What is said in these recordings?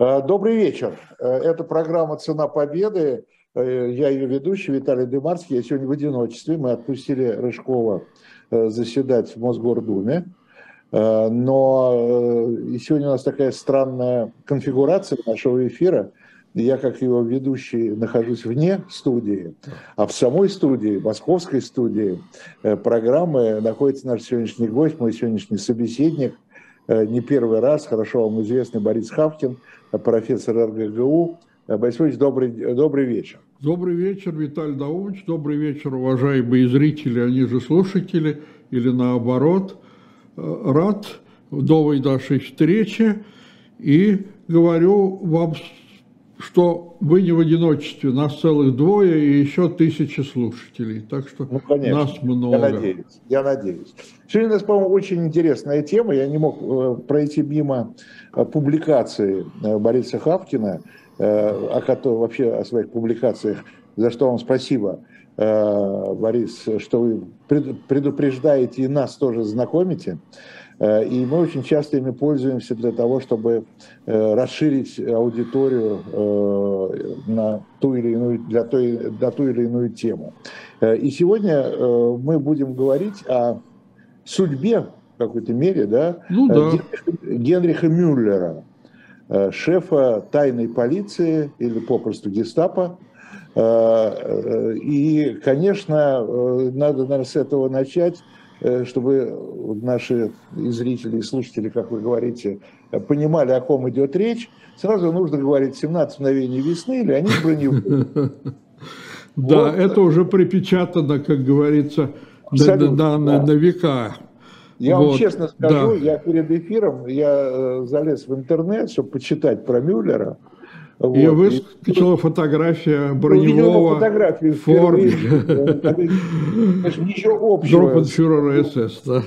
Э, добрый вечер. Э, это программа «Цена победы». Э, я ее ведущий Виталий Дымарский. Я сегодня в одиночестве. Мы отпустили Рыжкова заседать в Мосгордуме. Но сегодня у нас такая странная конфигурация нашего эфира. Я, как его ведущий, нахожусь вне студии, а в самой студии, московской студии программы находится наш сегодняшний гость, мой сегодняшний собеседник, не первый раз, хорошо вам известный Борис Хавкин – профессор РГГУ. Борис Ильич, добрый, добрый вечер. Добрый вечер, Виталий Даумович. Добрый вечер, уважаемые зрители, они же слушатели, или наоборот. Рад новой нашей встрече и говорю вам, что вы не в одиночестве, нас целых двое и еще тысячи слушателей, так что ну, конечно, нас много. Я надеюсь, я надеюсь. Сегодня у нас, по-моему, очень интересная тема, я не мог э, пройти мимо Э, публикации э, Бориса Хавкина, о котором вообще о своих публикациях, за что вам спасибо, Борис, что вы предупреждаете и нас тоже знакомите. И мы очень часто ими пользуемся для того, чтобы расширить аудиторию на ту или иную, для той, на ту или иную тему. И сегодня мы будем говорить о судьбе какой-то мере, да, ну, да. Генриха, Мюллера, э, шефа тайной полиции или попросту гестапо. Э, э, и, конечно, надо, наверное, с этого начать, чтобы наши зрители и слушатели, как вы говорите, понимали, о ком идет речь. Сразу нужно говорить «17 мгновений весны» или «Они броневые». Да, это уже припечатано, как говорится, на века. Я вот, вам честно скажу, да. я перед эфиром я э, залез в интернет, чтобы почитать про Мюллера. Вот. И выскочила фотография броневого фотографию в форме. Ничего общего. Группенфюрера СС, да.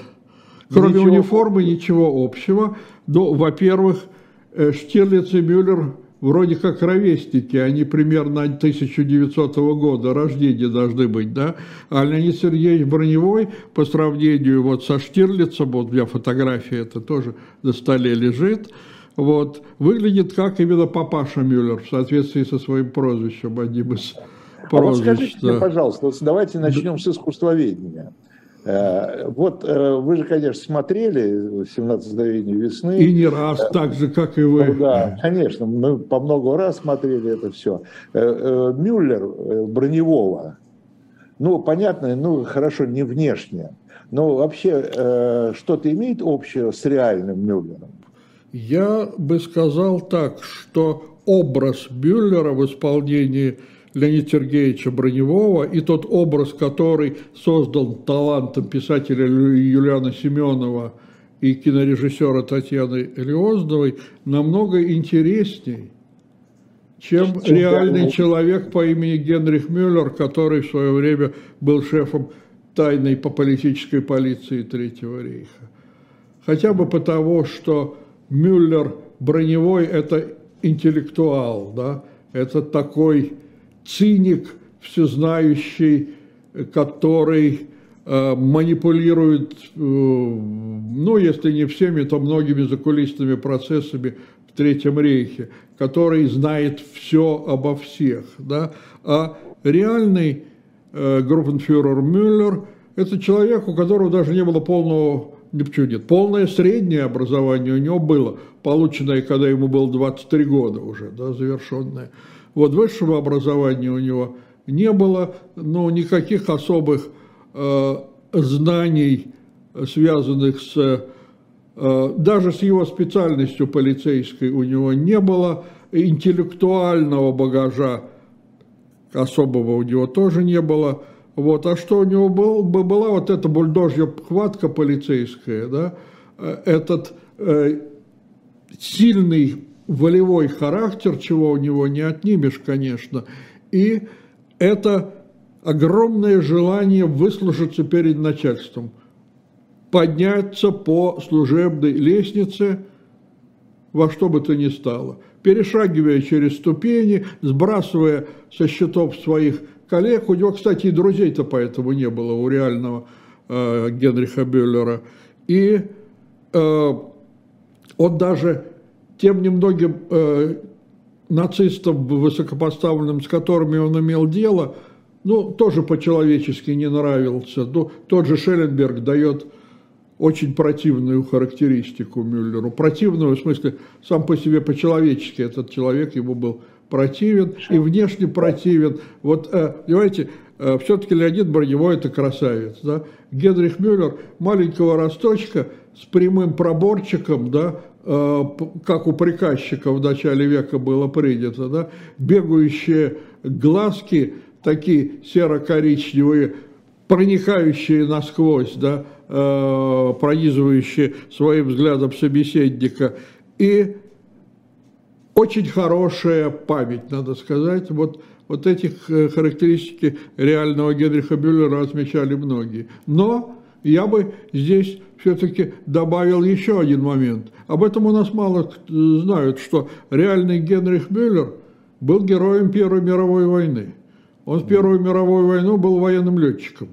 Кроме ничего. униформы ничего общего. Но, во-первых, э, Штирлиц и Мюллер вроде как ровесники, они примерно 1900 года рождения должны быть, да, а Леонид Сергеевич Броневой по сравнению вот со Штирлицем, вот у меня фотография это тоже на столе лежит, вот, выглядит как именно папаша Мюллер в соответствии со своим прозвищем, одним из прозвищ. А вот скажите мне, пожалуйста, вот давайте начнем с искусствоведения. Э, вот э, вы же, конечно, смотрели «17 мгновений весны». И не раз, э, так же, как и вы. Ну да, конечно, мы по много раз смотрели это все. Мюллер Броневого, ну, понятно, ну, хорошо, не внешне, но вообще что-то имеет общего с реальным Мюллером? Я бы сказал так, что образ Мюллера в исполнении Леонида Сергеевича Броневого и тот образ, который создан талантом писателя Юлиана Семенова и кинорежиссера Татьяны Элиоздовой, намного интересней, чем реальный человек по имени Генрих Мюллер, который в свое время был шефом тайной по политической полиции Третьего рейха. Хотя бы потому, что Мюллер броневой – это интеллектуал, да, это такой циник всезнающий, который э, манипулирует, э, ну, если не всеми, то многими закулисными процессами в Третьем рейхе, который знает все обо всех. Да? А реальный э, группенфюрер Мюллер – это человек, у которого даже не было полного Нет? Полное среднее образование у него было, полученное, когда ему было 23 года уже, да, завершенное. Вот высшего образования у него не было, но никаких особых э, знаний, связанных с, э, даже с его специальностью полицейской у него не было, интеллектуального багажа особого у него тоже не было. Вот. А что у него был, была вот эта бульдожья хватка полицейская, да, э, этот э, сильный волевой характер, чего у него не отнимешь, конечно, и это огромное желание выслужиться перед начальством, подняться по служебной лестнице во что бы то ни стало, перешагивая через ступени, сбрасывая со счетов своих коллег. У него, кстати, и друзей-то поэтому не было у реального э, Генриха Бюллера. И э, он даже тем немногим э, нацистам высокопоставленным, с которыми он имел дело, ну, тоже по-человечески не нравился. Ну, тот же Шелленберг дает очень противную характеристику Мюллеру. Противную, в смысле, сам по себе по-человечески этот человек ему был противен и внешне противен. Вот, э, понимаете, э, все-таки Леонид Броневой – это красавец. Да? Генрих Мюллер – маленького росточка с прямым проборчиком, да, э, как у приказчика в начале века было принято, да, бегающие глазки, такие серо-коричневые, проникающие насквозь, да, пронизывающие своим взглядом собеседника, и очень хорошая память, надо сказать. Вот, вот эти характеристики реального Генриха Бюллера отмечали многие. Но я бы здесь все-таки добавил еще один момент. Об этом у нас мало знают, что реальный Генрих Бюллер был героем Первой мировой войны. Он в Первую мировую войну был военным летчиком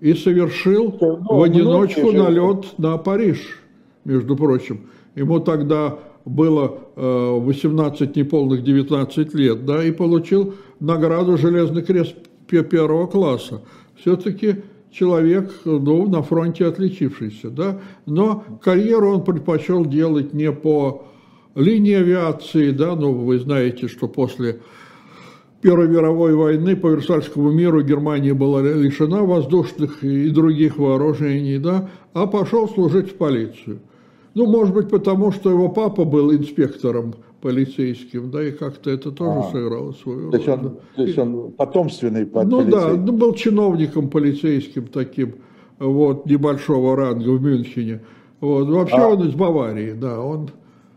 и совершил ну, в одиночку налет на Париж, между прочим. Ему тогда было 18 э, неполных 19 лет, да, и получил награду «Железный крест» первого класса. Все-таки человек, ну, на фронте отличившийся, да, но карьеру он предпочел делать не по линии авиации, да, ну, вы знаете, что после Первой мировой войны по Версальскому миру Германия была лишена воздушных и других вооружений, да, а пошел служить в полицию – ну, может быть, потому что его папа был инспектором полицейским, да, и как-то это тоже а, сыграло свою то роль. Есть он, то есть он потомственный под Ну да, ну, был чиновником полицейским таким, вот, небольшого ранга в Мюнхене. Вот. Вообще а. он из Баварии, да, он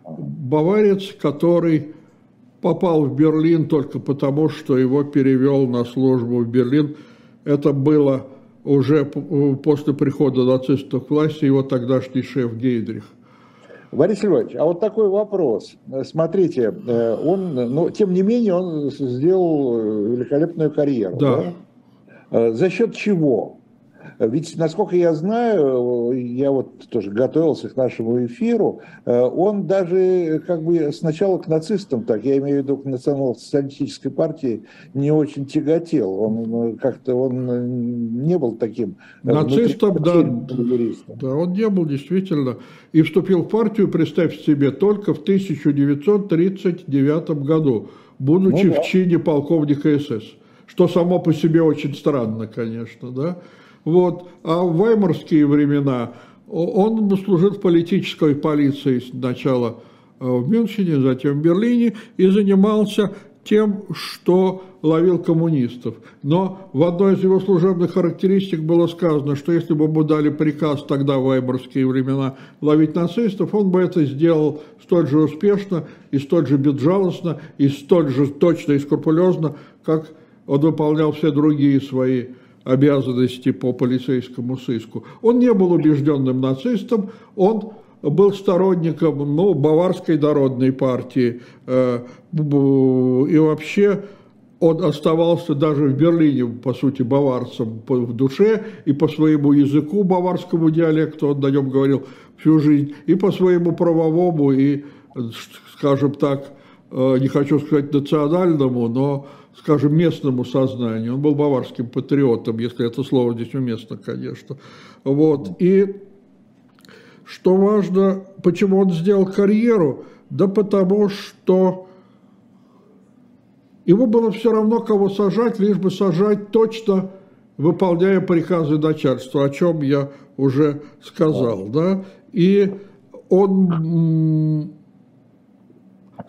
баварец, который попал в Берлин только потому, что его перевел на службу в Берлин. Это было уже после прихода нацистов к власти его тогдашний шеф Гейдрих. Борис Львович, а вот такой вопрос. Смотрите, э, он, но тем не менее, он сделал великолепную карьеру. Да. да? Э, за счет чего? Ведь, насколько я знаю, я вот тоже готовился к нашему эфиру, э, он даже как бы сначала к нацистам, так я имею в виду к национал-социалистической партии, не очень тяготел. Он э, как-то он э, не был таким нацистом, да, да, он не был действительно. И вступил в партию, представьте себе, только в 1939 году, будучи ну, да. в чине полковника СС. Что само по себе очень странно, конечно, да. Вот. А в ваймарские времена он служил в политической полиции сначала э, в Мюнхене, затем в Берлине и занимался тем, что ловил коммунистов. Но в одной из его служебных характеристик было сказано, что если бы ему дали приказ тогда в ваймарские времена ловить нацистов, он бы это сделал столь же успешно и столь же безжалостно и столь же точно и скрупулезно, как он выполнял все другие свои обязанности по полицейскому сыску. Он не был убежденным нацистом, он был сторонником ну, Баварской народной партии. Э, и вообще он оставался даже в Берлине, по сути, баварцем в душе, и по своему языку, баварскому диалекту, он на нем говорил всю жизнь, и по своему правовому, и, скажем так, э, не хочу сказать национальному, но скажем, местному сознанию. Он был баварским патриотом, если это слово здесь уместно, конечно. Вот. И что важно, почему он сделал карьеру? Да потому что ему было все равно, кого сажать, лишь бы сажать точно, выполняя приказы начальства, о чем я уже сказал. Да? И он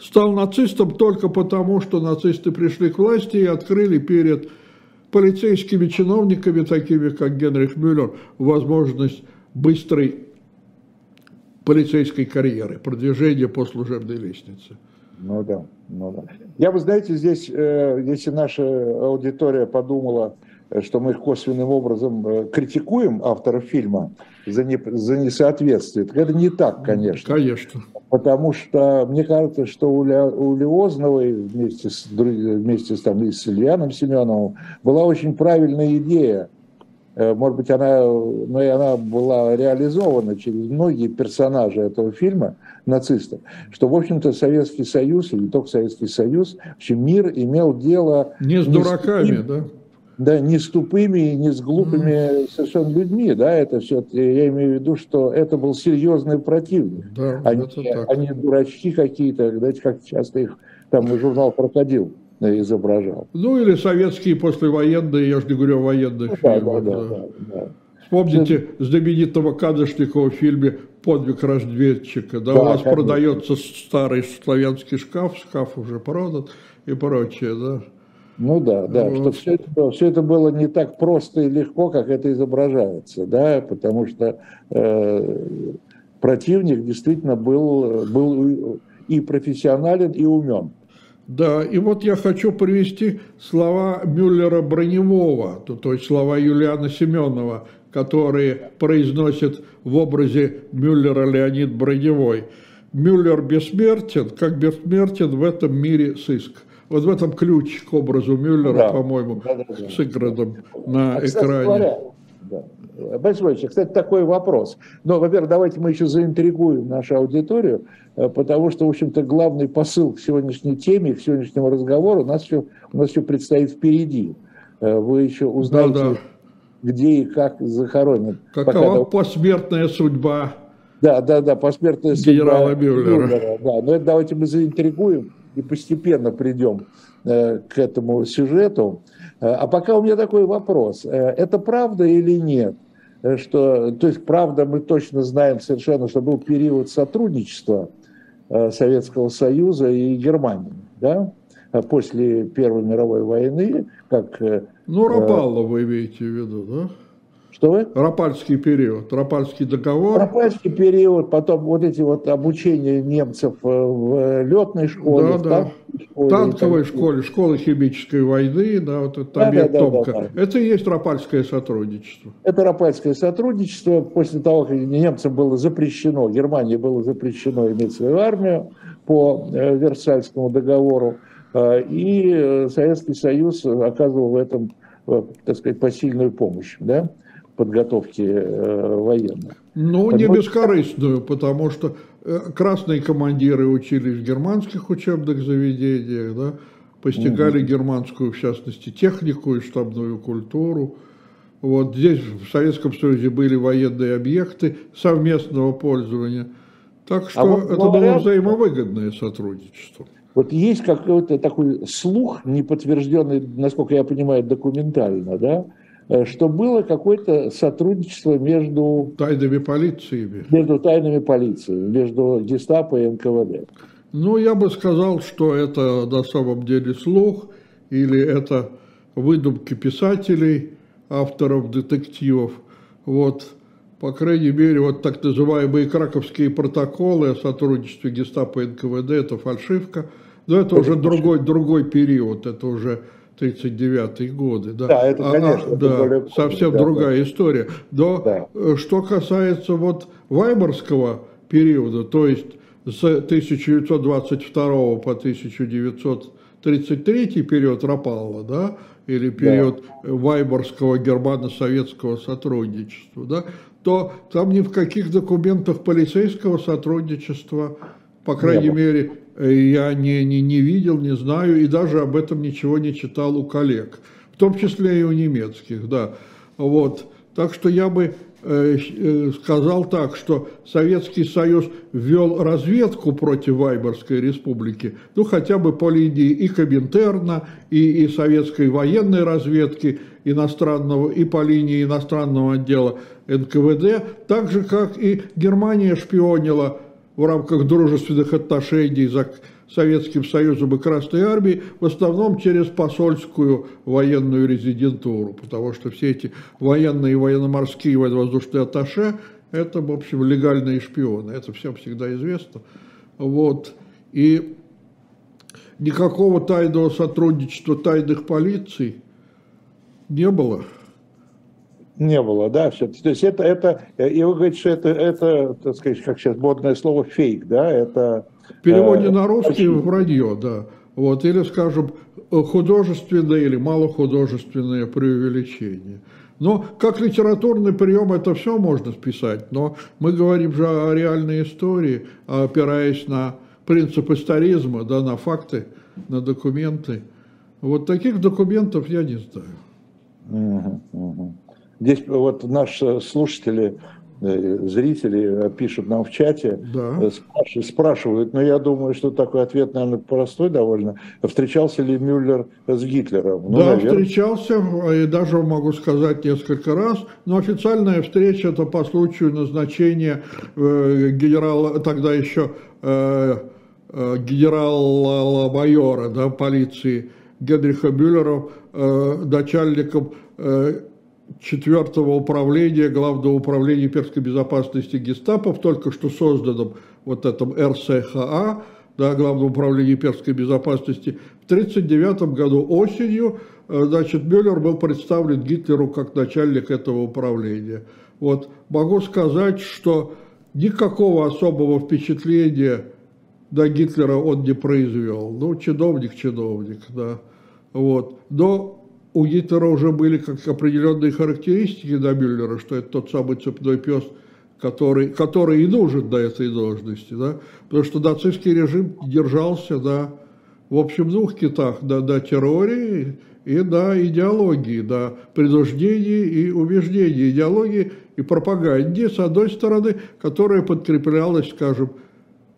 стал нацистом только потому, что нацисты пришли к власти и открыли перед полицейскими чиновниками, такими как Генрих Мюллер, возможность быстрой полицейской карьеры, продвижения по служебной лестнице. Ну да, ну да. Я бы, знаете, здесь, э, если наша аудитория подумала, что мы косвенным образом э, критикуем авторов фильма за, не, за несоответствие, это не так, конечно. Конечно потому что мне кажется, что у, Ле, у Леозновой вместе с, вместе с, там, и с Ильяном Семеновым была очень правильная идея э, может быть, она, ну, и она была реализована через многие персонажи этого фильма, нацистов, что, в общем-то, Советский Союз, и не только Советский Союз, в общем, мир имел дело... Не с дураками, да? Да, не с тупыми, не с глупыми mm. совершенно людьми, да, это все, я имею в виду, что это был серьезный противник, да, они, они дурачки какие-то, знаете, как часто их там журнал «Крокодил» изображал. Ну, или советские послевоенные, я же не говорю о военных ну, фильмах. Да, да, да. Да, да. Вспомните Все... знаменитого Кадышникова в фильме «Подвиг разведчика». Да, да у вас конечно. продается старый славянский шкаф, шкаф уже продан и прочее, да. Ну да, да, что все это, все это было не так просто и легко, как это изображается, да, потому что э, противник действительно был, был и профессионален, и умен. Да, и вот я хочу привести слова Мюллера Броневого, то, то есть слова Юлиана Семенова, которые произносит в образе Мюллера Леонид Броневой. Мюллер бессмертен, как бессмертен в этом мире сыск. Вот в этом ключ к образу Мюллера, да. по-моему, да, да, да. сыгранным на а, экране. Говоря, да. Борис кстати, такой вопрос. Но, во-первых, давайте мы еще заинтригуем нашу аудиторию, э, потому что, в общем-то, главный посыл к сегодняшней теме, к сегодняшнему разговору у нас еще, у нас еще предстоит впереди. Э, вы еще узнаете, да, да. где и как захоронен. Какова Пока... посмертная судьба да, да, да, посмертная генерала судьба Мюллера. Мюллера. Да, но это давайте мы заинтригуем и постепенно придем э, к этому сюжету. Э, а пока у меня такой вопрос. Э, это правда или нет? Что, то есть, правда, мы точно знаем совершенно, что был период сотрудничества Советского Союза и Германии, да? после Первой мировой войны, как... Ну, Рапалла вы имеете в виду, да? Что вы? Рапальский период, Рапальский договор. Рапальский период, потом вот эти вот обучения немцев э, в летной школе, да, да. школе. Танковой школе, школы химической войны, да, вот это да, да, да, да, да. Это и есть Рапальское сотрудничество. Это Рапальское сотрудничество. После того, как немцам было запрещено, Германии было запрещено иметь свою армию по э, Версальскому договору, э, и Советский Союз оказывал в этом, так сказать, посильную помощь, да, подготовки э, военных. Ну, не бескорыстную, потому что э, красные командиры учились в германских учебных заведениях, да, постигали угу. германскую, в частности, технику и штабную культуру. Вот здесь в Советском Союзе были военные объекты совместного пользования. Так а что а вот, это говорят, было взаимовыгодное сотрудничество. Вот есть какой-то такой слух, не подтвержденный, насколько я понимаю, документально, да, что было какое-то сотрудничество между... Тайными полициями. Между тайными полициями, между гестапо и НКВД. Ну, я бы сказал, что это на самом деле слух, или это выдумки писателей, авторов детективов. Вот, по крайней мере, вот так называемые краковские протоколы о сотрудничестве гестапо и НКВД – это фальшивка. Но это, это уже другой, другой период, это уже 39-е годы. Да, да это, конечно, а, да, более... совсем да, другая да. история. Но да. Э, что касается вот Вайборского периода, то есть с 1922 по 1933 период Рапалла, да, или период да. Вайборского германо-советского сотрудничества, да, то там ни в каких документах полицейского сотрудничества, по крайней мере, я не, не, не видел, не знаю, и даже об этом ничего не читал у коллег, в том числе и у немецких, да. Вот. Так что я бы э, э, сказал так, что Советский Союз ввел разведку против Вайборской республики, ну хотя бы по линии и Коминтерна, и, и советской военной разведки иностранного, и по линии иностранного отдела НКВД, так же как и Германия шпионила в рамках дружественных отношений за Советским Союзом и Красной Армией, в основном через посольскую военную резидентуру, потому что все эти военные, военно-морские, военно-воздушные атташе – это, в общем, легальные шпионы, это всем всегда известно. Вот. И никакого тайного сотрудничества тайных полиций не было. Не было, да, все. То есть это, это, и вы говорите, что это, это, так сказать, как сейчас модное слово, фейк, да, это... В переводе э, на русский вранье, да. Вот, или, скажем, художественное или малохудожественное преувеличение. Но как литературный прием это все можно списать, но мы говорим же о реальной истории, опираясь на принцип историзма, да, на факты, на документы. Вот таких документов я не знаю. Угу. Здесь вот наши слушатели Э, зрители пишут нам в чате, да. Э, спрашивают, спрашивают, но я думаю, что такой ответ, наверное, простой довольно. Встречался ли Мюллер с Гитлером? Ну, да, наверное. встречался, и даже могу сказать несколько раз, но официальная встреча это по случаю назначения э, генерала, тогда еще э, э, генерала-майора да, полиции Генриха Мюллера э, начальником э, четвертого управления, главного управления имперской безопасности гестапо только что созданном вот этом РСХА, да, Главного управления имперской безопасности, в 1939 году осенью, э, значит, Мюллер был представлен Гитлеру как начальник этого управления. Вот, могу сказать, что никакого особого впечатления на Гитлера он не произвел. Ну, чиновник-чиновник, да. Вот. Но у Гитлера уже были как определенные характеристики до Мюллера, что это тот самый цепной пес, который, который и нужен до этой должности, да, потому что нацистский режим держался, да, в общем, двух китах, да, до терроре и до идеологии, до принуждения и убеждений, идеологии и пропаганде, с одной стороны, которая подкреплялась, скажем,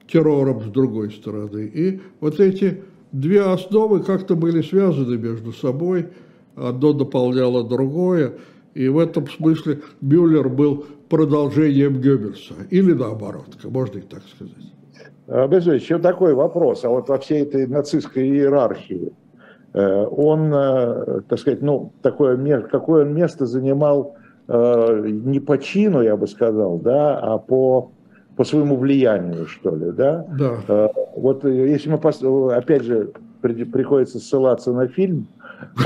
террором с другой стороны. И вот эти две основы как-то были связаны между собой – одно дополняло другое, и в этом смысле Мюллер был продолжением Геббельса, или наоборот, можно и так сказать. Безович, еще такой вопрос, а вот во всей этой нацистской иерархии, э, он, э, так сказать, ну, такое, какое он место занимал э, не по чину, я бы сказал, да, а по, по своему влиянию, что ли, да? Да. Вот если мы, опять же, приходится ссылаться на фильм,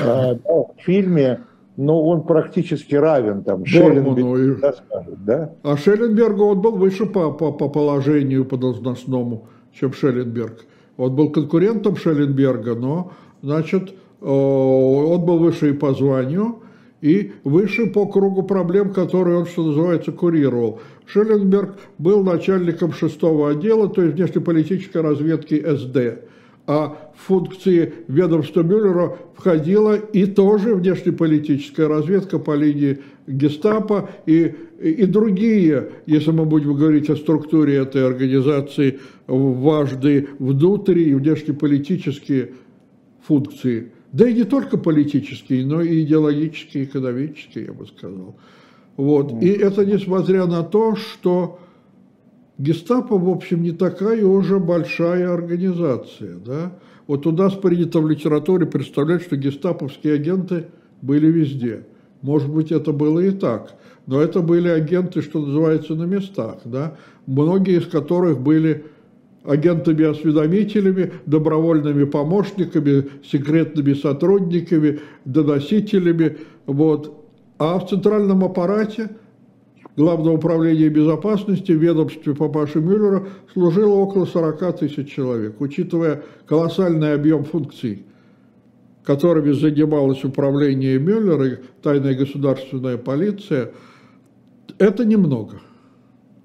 а, в фильме, но он практически равен там Шелленбергу, да, скажет, да? А Шелленбергу он был выше по, по, по положению по должностному, чем Шелленберг. Он был конкурентом Шелленберга, но, значит, он был выше и по званию, и выше по кругу проблем, которые он, что называется, курировал. Шелленберг был начальником шестого отдела, то есть внешнеполитической разведки СД а в функции ведомства Мюллера входила и тоже внешнеполитическая разведка по линии гестапо и, и другие, если мы будем говорить о структуре этой организации, важные внутренние и внешнеполитические функции. Да и не только политические, но и идеологические, экономические, я бы сказал. Вот. И это несмотря на то, что Гестапо, в общем, не такая уже большая организация. Да? Вот у нас принято в литературе представлять, что гестаповские агенты были везде. Может быть, это было и так. Но это были агенты, что называется, на местах. Да? Многие из которых были агентами-осведомителями, добровольными помощниками, секретными сотрудниками, доносителями. Вот. А в центральном аппарате – Главного управления безопасности в ведомстве папаши Мюллера служило около 40 тысяч человек. Учитывая колоссальный объем функций, которыми занималось управление Мюллера и тайная государственная полиция, это немного.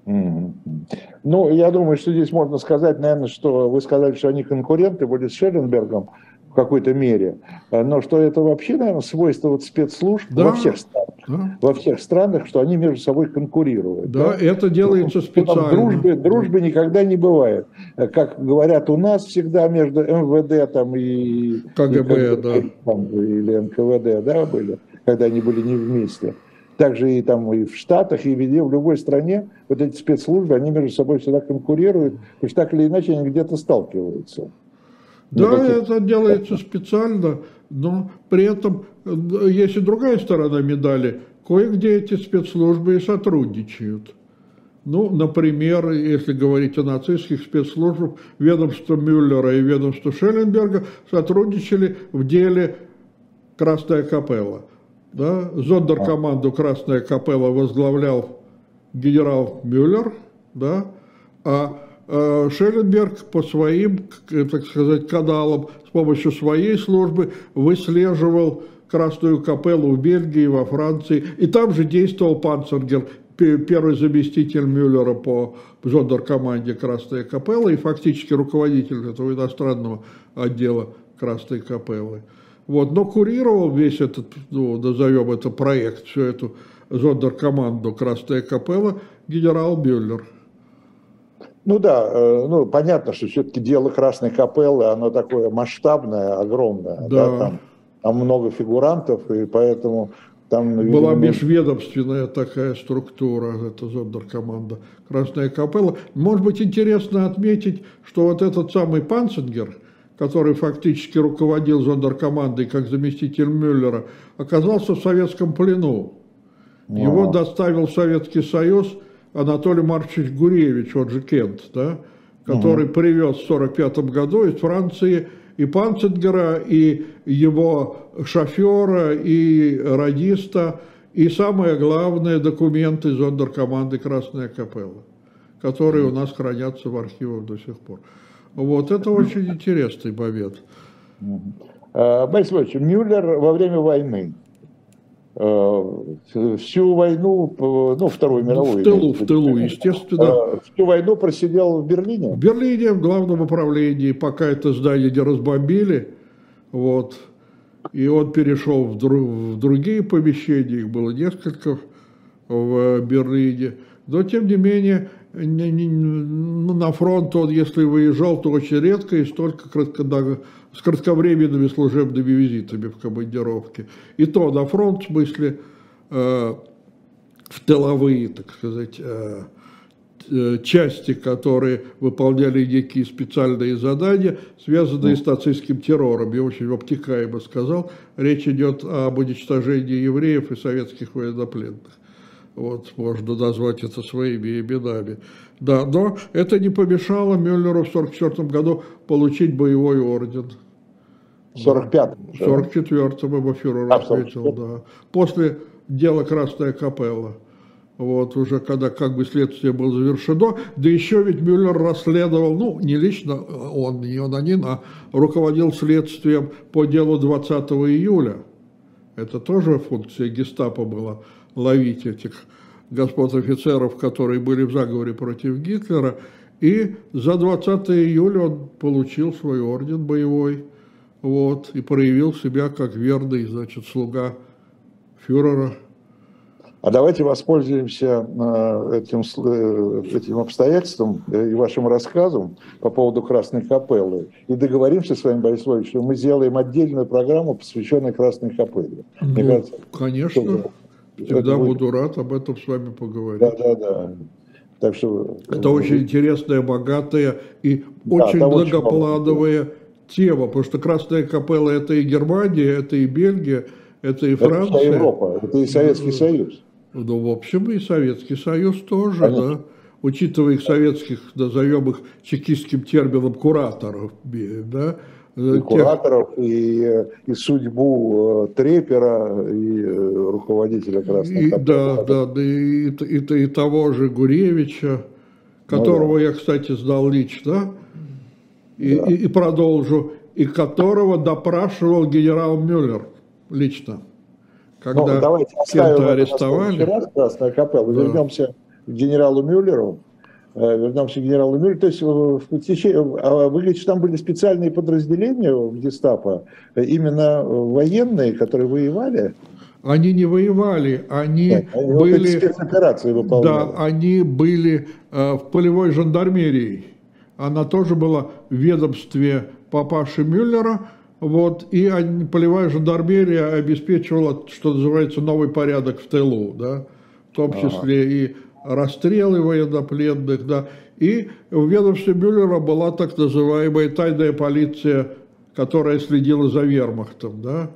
Ну, я думаю, что здесь можно сказать, наверное, что вы сказали, что они конкуренты были с Шелленбергом в какой-то мере, но что это вообще, наверное, свойство вот спецслужб да. во всех странах да. во всех странах, что они между собой конкурируют. Да, да? это делается специально. Дружбы, дружбы никогда не бывает. Как говорят у нас всегда между МВД там, и КГБ, и, да. Там, или НКВД да, были, когда они были не вместе. Также и там и в Штатах, и везде, в любой стране вот эти спецслужбы, они между собой всегда конкурируют, потому что так или иначе они где-то сталкиваются. Да, это делается специально, но при этом есть и другая сторона медали. Кое-где эти спецслужбы и сотрудничают. Ну, например, если говорить о нацистских спецслужбах, ведомство Мюллера и ведомство Шелленберга сотрудничали в деле Красная Капелла. Да? Зондеркоманду Красная Капелла возглавлял генерал Мюллер, да? а Э, Шелленберг по своим, так сказать, каналам, с помощью своей службы выслеживал Красную капеллу в Бельгии, во Франции. И там же действовал Панцергер, первый заместитель Мюллера по зондеркоманде Красная капелла и фактически руководитель этого иностранного отдела Красной капеллы. Вот, но курировал весь этот, ну, назовем это проект, всю эту зондеркоманду Красная капелла генерал Бюллер. Ну да, э, ну понятно, что все-таки дело Красной Капеллы, оно такое масштабное, огромное. Да. Да, там, там много фигурантов, и поэтому там... Была видимо, межведомственная такая структура, это зондеркоманда Красная Капелла. Может быть, интересно отметить, что вот этот самый Панцингер, который фактически руководил зондеркомандой как заместитель Мюллера, оказался в советском плену. Его доставил в Советский Союз – Анатолий Маркович Гуревич, он же Кент, да, который угу. привез в 1945 году из Франции и Панцингера, и его шофера, и радиста, и самое главное, документы зондеркоманды «Красная капелла», которые у нас хранятся в архивах до сих пор. Вот, это очень интересный момент. А, Борис Иванович, Мюллер во время войны Э, всю войну, ну, Вторую ну, мировую. В тылу, в тылу, естественно. Э, всю войну просидел в Берлине? В Берлине, в главном управлении, пока это здание не разбомбили. Вот. И он перешел в, друг, в другие помещения, их было несколько в Берлине. Но, тем не менее, не, не, на фронт он, если выезжал, то очень редко и столько кратко, с кратковременными служебными визитами в командировке. И то на фронт, в смысле, э, в тыловые, так сказать, э, э, части, которые выполняли некие специальные задания, связанные с нацистским террором. Я очень обтекаемо сказал, речь идет об уничтожении евреев и советских военнопленных. Вот, можно назвать это своими именами. Да, но это не помешало Мюллеру в 1944 году получить боевой орден. В 45-м? В 44-м его фюрер а, ответил, да. После дела Красная Капелла. Вот, уже когда как бы следствие было завершено. Да еще ведь Мюллер расследовал, ну, не лично он, не он один, а руководил следствием по делу 20 июля. Это тоже функция гестапо была ловить этих господ офицеров, которые были в заговоре против Гитлера. И за 20 июля он получил свой орден боевой, вот, и проявил себя как верный, значит, слуга фюрера. А давайте воспользуемся э, этим, э, этим обстоятельством и вашим рассказом по поводу Красной Капеллы и договоримся с вами, Борис Владимирович, что мы сделаем отдельную программу, посвященную Красной Капелле. Ну, кажется, конечно. Что Всегда будет... буду рад об этом с вами поговорить. Да, да, да. Так что... Это очень интересная, богатая и да, очень многоплановая очень тема, потому что Красная Капелла это и Германия, это и Бельгия, это и Франция. Это вся Европа, это и Советский Союз. Ну, в общем, и Советский Союз тоже, Понятно. да. Учитывая их советских, назовем их чекистским термином, кураторов, да, и кураторов, и, и судьбу э, Трепера, и э, руководителя Красной и, Да, да, да и, и, и того же Гуревича, которого ну, да. я, кстати, сдал лично, и, да. и, и продолжу, и которого допрашивал генерал Мюллер лично. Когда ну, давайте кем-то арестовали. Раз, Красная капелла, да. вернемся к генералу Мюллеру. Э, вернемся к генералу Мюллеру. То есть в течение, а вы говорите, что там были специальные подразделения в гестапо, э, именно военные, которые воевали? Они не воевали, они Нет, были... спецоперации выполняли. Да, они были э, в полевой жандармерии. Она тоже была в ведомстве папаши Мюллера, вот, и полевая жандармерия обеспечивала, что называется, новый порядок в тылу, да, в том числе ага. и расстрелы военнопленных, да, и в ведомстве Мюллера была так называемая тайная полиция, которая следила за вермахтом, да,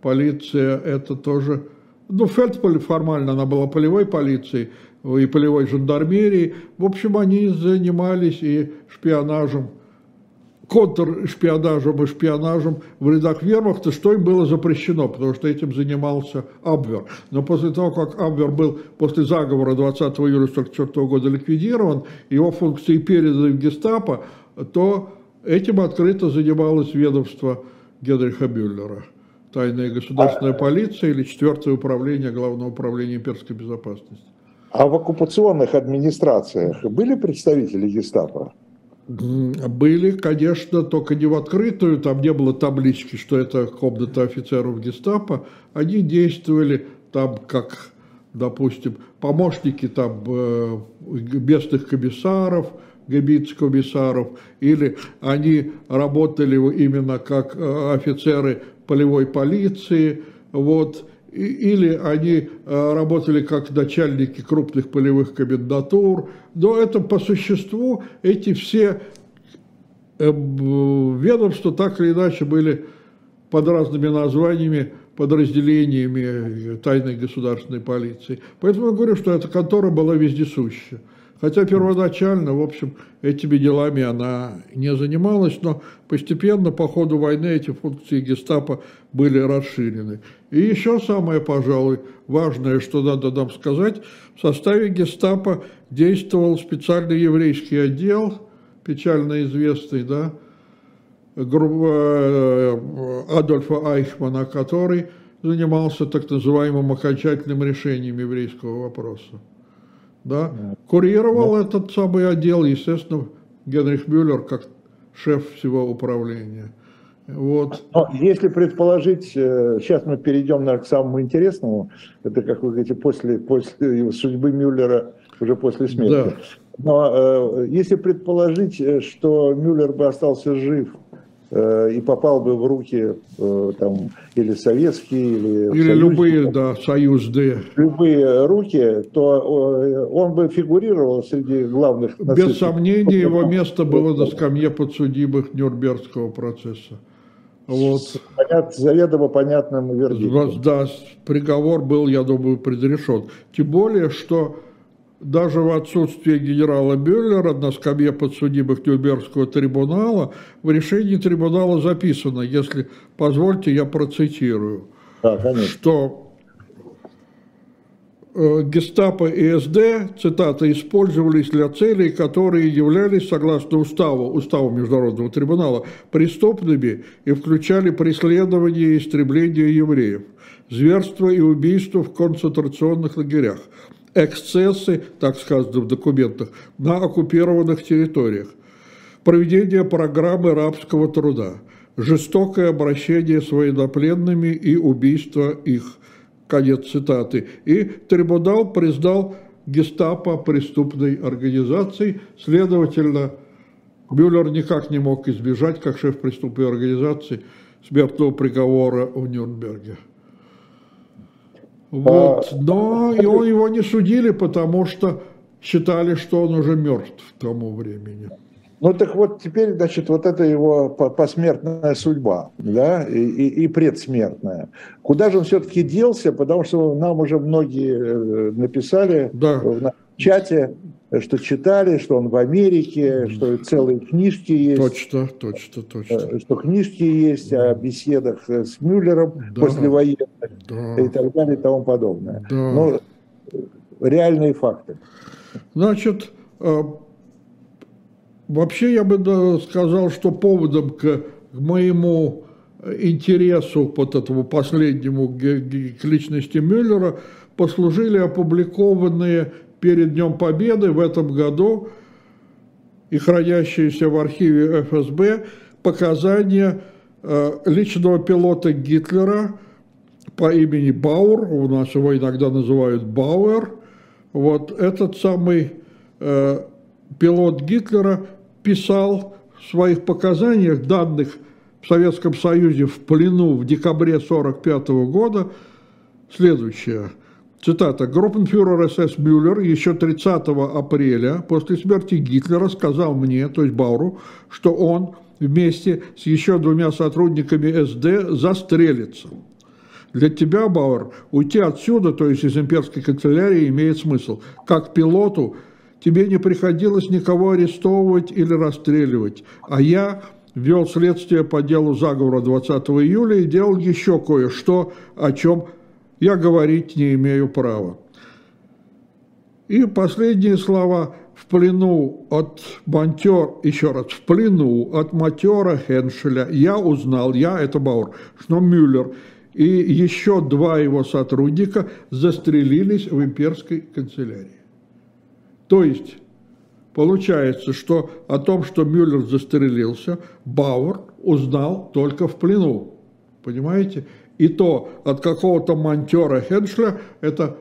полиция это тоже, ну, Фельдполь формально она была полевой полицией и полевой жандармерией, в общем, они занимались и шпионажем контршпионажем и шпионажем в рядах вермахта, что им было запрещено, потому что этим занимался Абвер. Но после того, как Абвер был после заговора 20 июля 1944 года ликвидирован, его функции переданы в гестапо, то этим открыто занималось ведомство Генриха Бюллера. тайная государственная а... полиция или четвертое управление Главного управления имперской безопасности. А в оккупационных администрациях были представители гестапо? Были, конечно, только не в открытую, там не было таблички, что это комната офицеров гестапо. Они действовали там как, допустим, помощники там э, местных комиссаров, габиц-комиссаров, или они работали именно как э, офицеры полевой полиции, вот, или они э, работали как начальники крупных полевых комендатур, но это по существу эти все э, ведомства так или иначе были под разными названиями, подразделениями тайной государственной полиции. Поэтому я говорю, что эта контора была вездесуща. Хотя первоначально, в общем, этими делами она не занималась, но постепенно по ходу войны эти функции гестапо были расширены. И еще самое, пожалуй, важное, что надо нам сказать, в составе гестапо действовал специальный еврейский отдел, печально известный, да, э, Адольфа Айхмана, который занимался так называемым окончательным решением еврейского вопроса да, курировал да. этот самый отдел, естественно, Генрих Мюллер как шеф всего управления. Вот. Но если предположить, э, сейчас мы перейдем наверное, к самому интересному, это, как вы говорите, после, после судьбы Мюллера, уже после смерти. Да. Но э, если предположить, э, что Мюллер бы остался жив и попал бы в руки э, там или советские, или, или любые, да, союзные. Любые руки, то э, он бы фигурировал среди главных. Без сомнения, его место было на скамье подсудимых Нюрнбергского процесса. Вот. Понят, заведомо понятным вердиктом. Да, приговор был, я думаю, предрешен. Тем более, что даже в отсутствие генерала Бюллера на скамье подсудимых Нюрнбергского трибунала в решении трибунала записано, если позвольте, я процитирую, да, что э, гестапо и СД, цитата, использовались для целей, которые являлись, согласно уставу, уставу Международного трибунала, преступными и включали преследование и истребление евреев, зверство и убийство в концентрационных лагерях – эксцессы, так сказано в документах, на оккупированных территориях, проведение программы рабского труда, жестокое обращение с военнопленными и убийство их. Конец цитаты. И трибунал признал гестапо преступной организацией, следовательно, Бюллер никак не мог избежать, как шеф преступной организации, смертного приговора в Нюрнберге. Вот. Но его, его не судили, потому что считали, что он уже мертв к тому времени. Ну так вот теперь, значит, вот это его посмертная судьба, да, и, и, и предсмертная. Куда же он все-таки делся, потому что нам уже многие э, написали да. в чате, что читали, что он в Америке, что целые книжки есть. Точно, точно, точно. Э, что книжки есть о беседах с Мюллером да. послевоенных да. и так далее и тому подобное. Да. Но э, реальные факты. Значит, э, вообще я бы сказал, что поводом к моему интересу вот этому последнему к личности Мюллера послужили опубликованные перед Днем Победы в этом году и хранящиеся в архиве ФСБ показания э, личного пилота Гитлера по имени Бауэр, у нас его иногда называют Бауэр, вот этот самый э, пилот Гитлера писал в своих показаниях, данных в Советском Союзе в плену в декабре 1945 года, следующее – Цитата. Группенфюрер СС Мюллер еще 30 апреля после смерти Гитлера сказал мне, то есть Бауру, что он вместе с еще двумя сотрудниками СД застрелится. Для тебя, Бауэр, уйти отсюда, то есть из имперской канцелярии, имеет смысл. Как пилоту тебе не приходилось никого арестовывать или расстреливать, а я вел следствие по делу заговора 20 июля и делал еще кое-что, о чем я говорить не имею права. И последние слова в плену от монтер, еще раз, в плену от матера Хеншеля я узнал, я это Баур, что Мюллер и еще два его сотрудника застрелились в имперской канцелярии. То есть, получается, что о том, что Мюллер застрелился, Бауэр узнал только в плену. Понимаете? И то от какого-то монтера Хеншля, это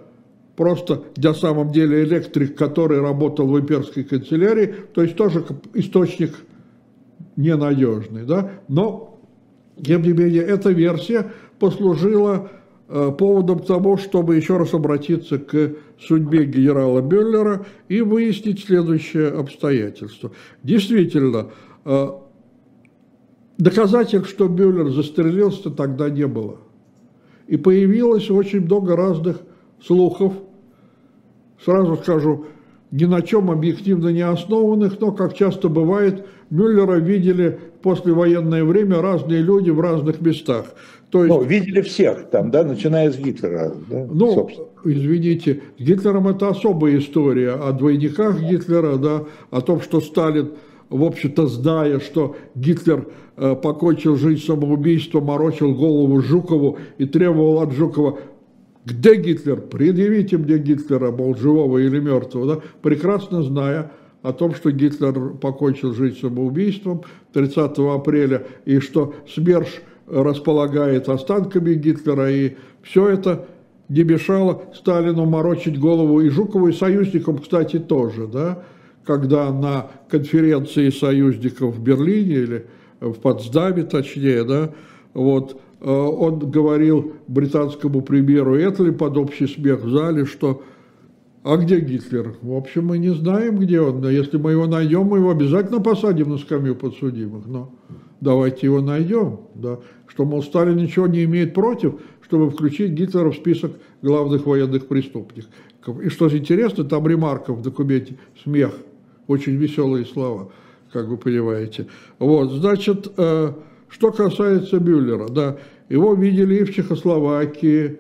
просто на самом деле электрик, который работал в имперской канцелярии, то есть тоже источник ненадежный, да, но, тем не менее, эта версия послужила э, поводом к тому, чтобы еще раз обратиться к судьбе генерала Бюллера и выяснить следующее обстоятельство. Действительно, э, доказательств, что Бюллер застрелился, тогда не было. И появилось очень много разных слухов, сразу скажу, ни на чем объективно не основанных, но, как часто бывает, Мюллера видели в послевоенное время разные люди в разных местах. То есть, ну, видели всех там, да, начиная с Гитлера. Да, ну, собственно. извините, с Гитлером это особая история, о двойниках Гитлера, да, о том, что Сталин, в общем-то, зная, что Гитлер э, покончил жизнь самоубийством, морочил голову Жукову и требовал от Жукова где Гитлер? Предъявите мне Гитлера, мол, живого или мертвого, да? прекрасно зная о том, что Гитлер покончил жизнь самоубийством 30 апреля, и что СМЕРШ располагает останками Гитлера, и все это не мешало Сталину морочить голову и Жукову, и союзникам, кстати, тоже, да, когда на конференции союзников в Берлине или в Потсдаме, точнее, да, вот, Э, он говорил британскому премьеру Этли под общий смех в зале, что «А где Гитлер? В общем, мы не знаем, где он, но если мы его найдем, мы его обязательно посадим на скамью подсудимых, но давайте его найдем». Да. Что, мол, Сталин ничего не имеет против, чтобы включить Гитлера в список главных военных преступников. И что интересно, там ремарка в документе «Смех», очень веселые слова, как вы понимаете. Вот, значит, э, что касается Бюллера, да, его видели и в Чехословакии,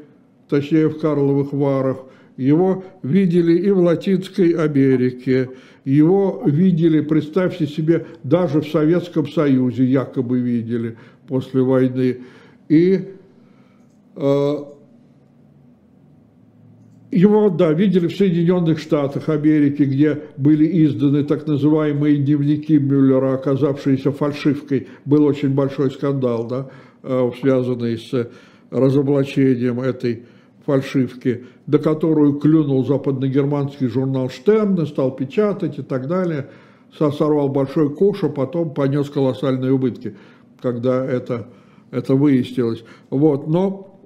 точнее в Карловых Варах, его видели и в Латинской Америке, его видели, представьте себе, даже в Советском Союзе якобы видели после войны. И э, его, да, видели в Соединенных Штатах Америки, где были изданы так называемые дневники Мюллера, оказавшиеся фальшивкой. Был очень большой скандал, да, э, связанный с разоблачением этой фальшивки, до которую клюнул западногерманский журнал Штерн, стал печатать и так далее, сорвал большой кош, а потом понес колоссальные убытки, когда это, это выяснилось. Вот, но,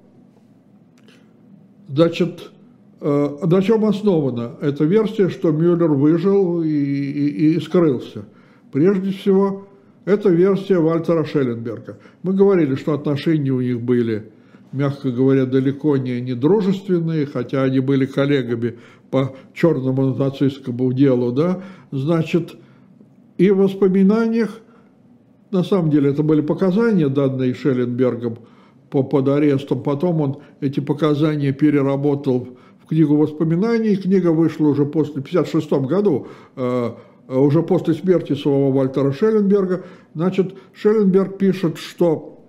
значит, на чем основана эта версия, что Мюллер выжил и, и, и скрылся? Прежде всего, это версия Вальтера Шелленберга. Мы говорили, что отношения у них были, мягко говоря, далеко не, не дружественные, хотя они были коллегами по черному нацистскому делу, да, значит, и в воспоминаниях, на самом деле это были показания, данные Шелленбергом по, под арестом, потом он эти показания переработал книгу воспоминаний. Книга вышла уже после, в 1956 году, э, уже после смерти своего Вальтера Шелленберга. Значит, Шелленберг пишет, что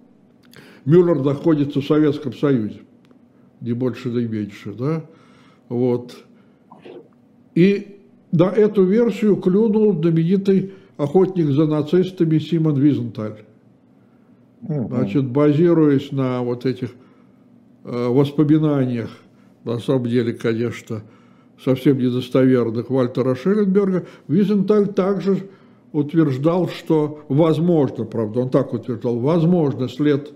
Мюллер находится в Советском Союзе. Не больше, и меньше. Да? Вот. И на эту версию клюнул знаменитый охотник за нацистами Симон Визенталь. Значит, базируясь на вот этих э, воспоминаниях на самом деле, конечно, совсем недостоверных Вальтера Шелленберга, Визенталь также утверждал, что возможно, правда, он так утверждал, возможно, след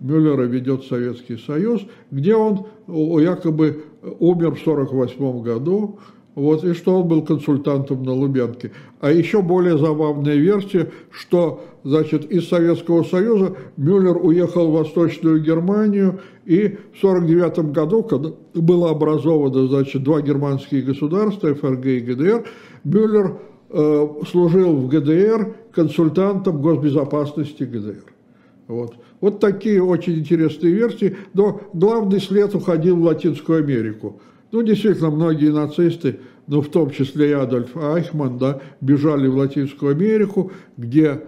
Мюллера ведет Советский Союз, где он якобы умер в 1948 году, вот, и что он был консультантом на Лубянке. А еще более забавная версия, что значит, из Советского Союза Мюллер уехал в Восточную Германию, и в 1949 году, когда было образовано значит, два германские государства, ФРГ и ГДР, Мюллер э, служил в ГДР консультантом госбезопасности ГДР. Вот. вот такие очень интересные версии, но главный след уходил в Латинскую Америку. Ну, действительно, многие нацисты, ну, в том числе и Адольф Айхман, да, бежали в Латинскую Америку, где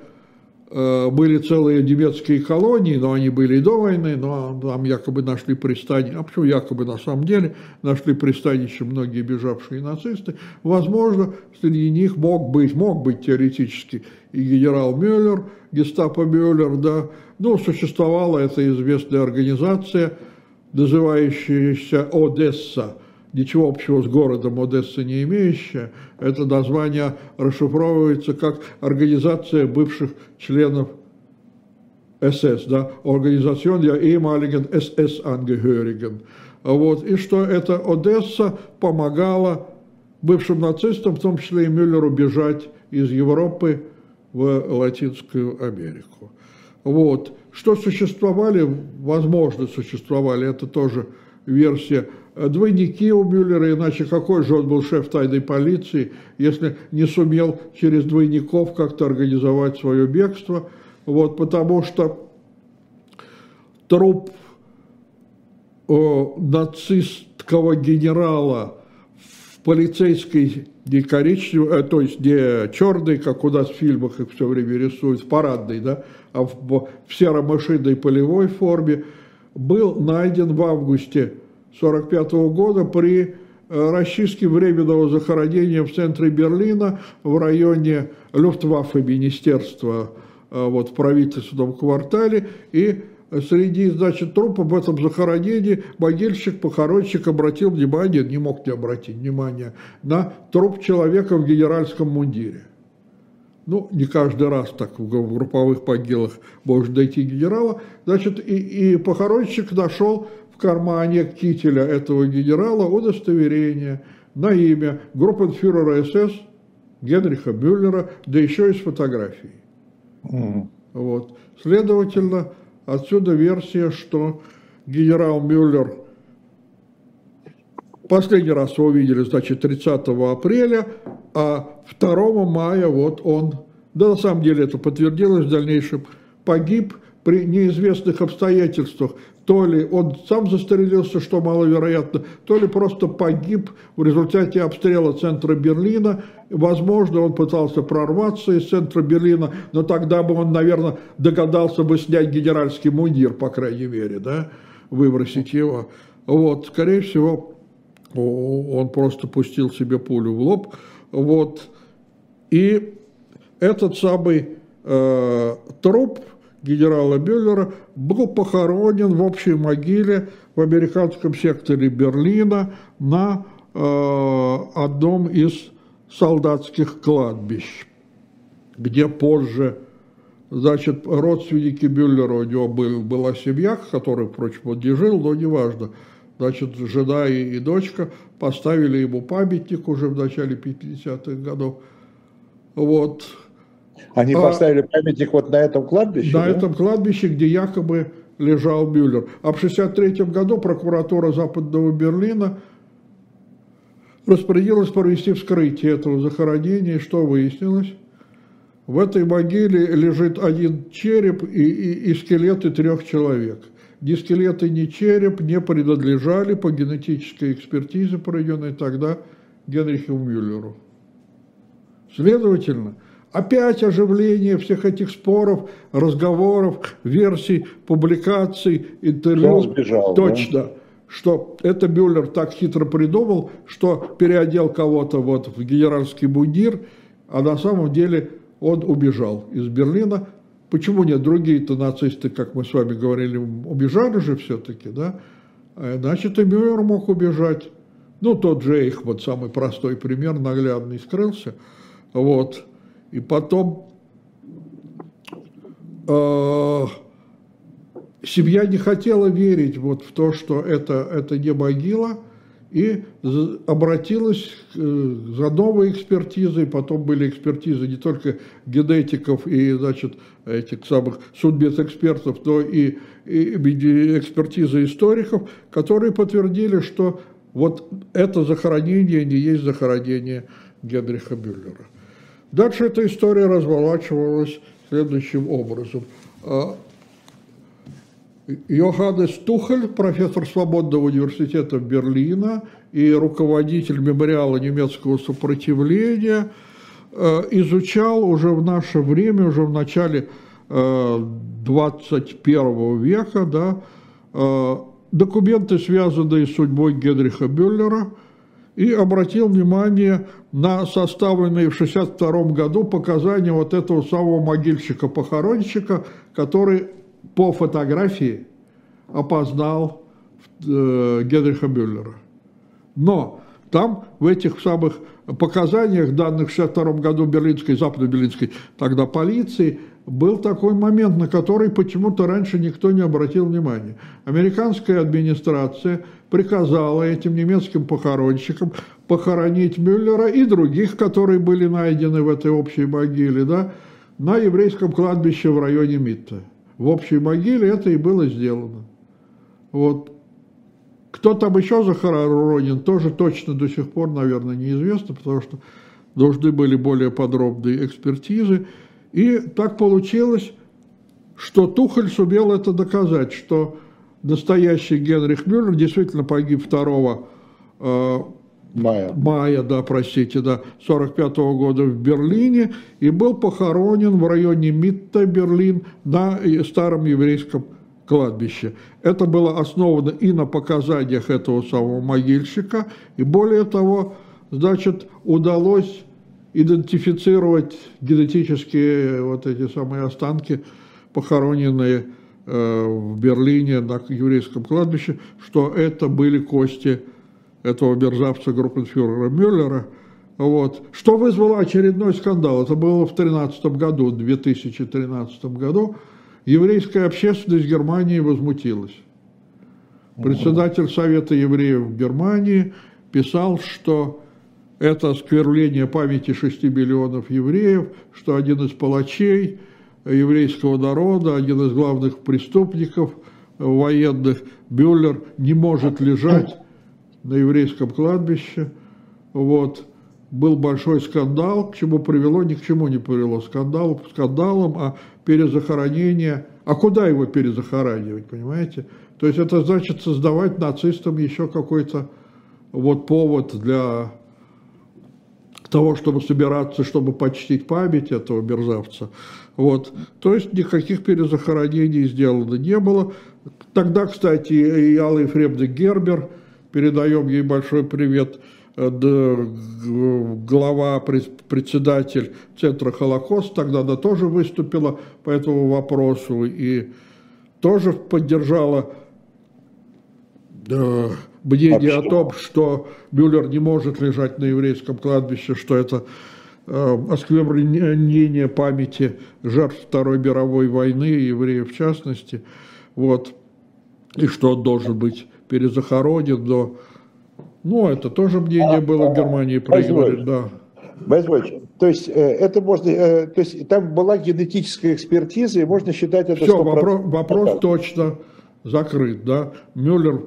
э, были целые немецкие колонии, но они были и до войны, но там якобы нашли пристанище, а почему якобы на самом деле нашли пристанище многие бежавшие нацисты. Возможно, среди них мог быть, мог быть теоретически и генерал Мюллер, гестапо Мюллер, да, ну, существовала эта известная организация, называющаяся Одесса, ничего общего с городом Одесса не имеющая. Это название расшифровывается как организация бывших членов СС, да, Organisation der ehemaligen SS-Angehörigen. Вот, и что эта Одесса помогала бывшим нацистам, в том числе и Мюллеру, бежать из Европы в Латинскую Америку. Вот. Что существовали, возможно, существовали, это тоже версия двойники у Мюллера, иначе какой же он был шеф тайной полиции, если не сумел через двойников как-то организовать свое бегство. Вот, потому что труп о, нацистского генерала в полицейской не коричневой, э, то есть не черной, как у нас в фильмах их все время рисуют, в парадной, да, а в, в серо-машинной полевой форме, был найден в августе 1945 года при э, расчистке временного захоронения в центре Берлина в районе Люфтваффе министерства э, вот, в правительственном квартале. И среди, значит, трупов в этом захоронении могильщик, похоронщик обратил внимание, не мог не обратить внимание, на труп человека в генеральском мундире. Ну, не каждый раз так в групповых могилах может дойти генерала. Значит, и, и похоронщик нашел в кармане кителя этого генерала удостоверение на имя группенфюрера СС Генриха Мюллера, да еще и с фотографией. Mm. Вот. Следовательно, отсюда версия, что генерал Мюллер последний раз его видели, значит, 30 апреля, а 2 мая вот он, да на самом деле это подтвердилось в дальнейшем, погиб при неизвестных обстоятельствах то ли он сам застрелился, что маловероятно, то ли просто погиб в результате обстрела центра Берлина. Возможно, он пытался прорваться из центра Берлина, но тогда бы он, наверное, догадался бы снять генеральский мундир, по крайней мере, да, выбросить его. Вот, скорее всего, он просто пустил себе пулю в лоб. Вот, и этот самый э, труп – генерала Бюллера был похоронен в общей могиле в американском секторе Берлина на э, одном из солдатских кладбищ, где позже, значит, родственники Бюллера, у него был, была семья, которая, впрочем, он не жил, но неважно, значит, жена и, и дочка поставили ему памятник уже в начале 50-х годов, вот, они а, поставили памятник вот на этом кладбище? На да? этом кладбище, где якобы лежал Мюллер. А в 1963 году прокуратура Западного Берлина распорядилась провести вскрытие этого захоронения. И что выяснилось? В этой могиле лежит один череп и, и, и скелеты трех человек. Ни скелеты, ни череп не принадлежали по генетической экспертизе, проведенной тогда Генриху Мюллеру. Следовательно, Опять оживление всех этих споров, разговоров, версий, публикаций, интервью. сбежал, Точно. Да? Что это Бюллер так хитро придумал, что переодел кого-то вот в генеральский мундир, а на самом деле он убежал из Берлина. Почему нет? Другие-то нацисты, как мы с вами говорили, убежали же все-таки, да? А значит, и Мюллер мог убежать. Ну, тот же Эйхман, самый простой пример, наглядный, скрылся. Вот. И потом э, семья не хотела верить вот в то, что это, это не могила, и обратилась э, за новой экспертизой, потом были экспертизы не только генетиков и, значит, этих самых судмедэкспертов, но и, и экспертизы историков, которые подтвердили, что вот это захоронение не есть захоронение Генриха Бюллера. Дальше эта история разворачивалась следующим образом. А, Йоханнес Тухель, профессор Свободного университета Берлина и руководитель мемориала немецкого сопротивления, а, изучал уже в наше время, уже в начале 21 века, да, документы, связанные с судьбой Генриха Бюллера, и обратил внимание на составленные в 1962 году показания вот этого самого могильщика-похоронщика, который по фотографии опознал э, Генриха Бюллера. Но там в этих самых показаниях, данных в 1962 году Берлинской, западно-берлинской тогда полиции, был такой момент, на который почему-то раньше никто не обратил внимания. Американская администрация приказала этим немецким похоронщикам похоронить Мюллера и других, которые были найдены в этой общей могиле, да, на еврейском кладбище в районе Митта. В общей могиле это и было сделано. Вот. Кто там еще захоронен, тоже точно до сих пор, наверное, неизвестно, потому что должны были более подробные экспертизы. И так получилось, что Тухель сумел это доказать, что настоящий Генрих Мюллер действительно погиб 2 э, мая. мая, да, простите, да, 45 -го года в Берлине и был похоронен в районе Митта, Берлин, на старом еврейском кладбище. Это было основано и на показаниях этого самого могильщика, и более того, значит, удалось идентифицировать генетические вот эти самые останки, похороненные э, в Берлине на еврейском кладбище, что это были кости этого мерзавца группенфюрера Мюллера, вот. Что вызвало очередной скандал? Это было в 2013 году, в 2013 году. Еврейская общественность Германии возмутилась. Председатель Совета евреев Германии писал, что это осквернение памяти 6 миллионов евреев, что один из палачей еврейского народа, один из главных преступников военных, Бюллер, не может лежать на еврейском кладбище. Вот. Был большой скандал, к чему привело, ни к чему не привело. Скандал скандалом, а перезахоронение, а куда его перезахоранивать, понимаете? То есть это значит создавать нацистам еще какой-то вот повод для того, чтобы собираться, чтобы почтить память этого мерзавца. Вот. То есть никаких перезахоронений сделано не было. Тогда, кстати, и Алла Ефремовна Гербер, передаем ей большой привет, э, глава, председатель Центра Холокост, тогда она тоже выступила по этому вопросу и тоже поддержала мнение о том, что Бюллер не может лежать на еврейском кладбище, что это э, осквернение памяти жертв Второй мировой войны, евреев в частности, вот, и что он должен быть перезахоронен, но, ну, это тоже мнение было в Германии проиграли, да. Борис то есть э, это можно, э, то есть там была генетическая экспертиза, и можно считать это... Все, вопрос, вопрос точно закрыт, да. Мюллер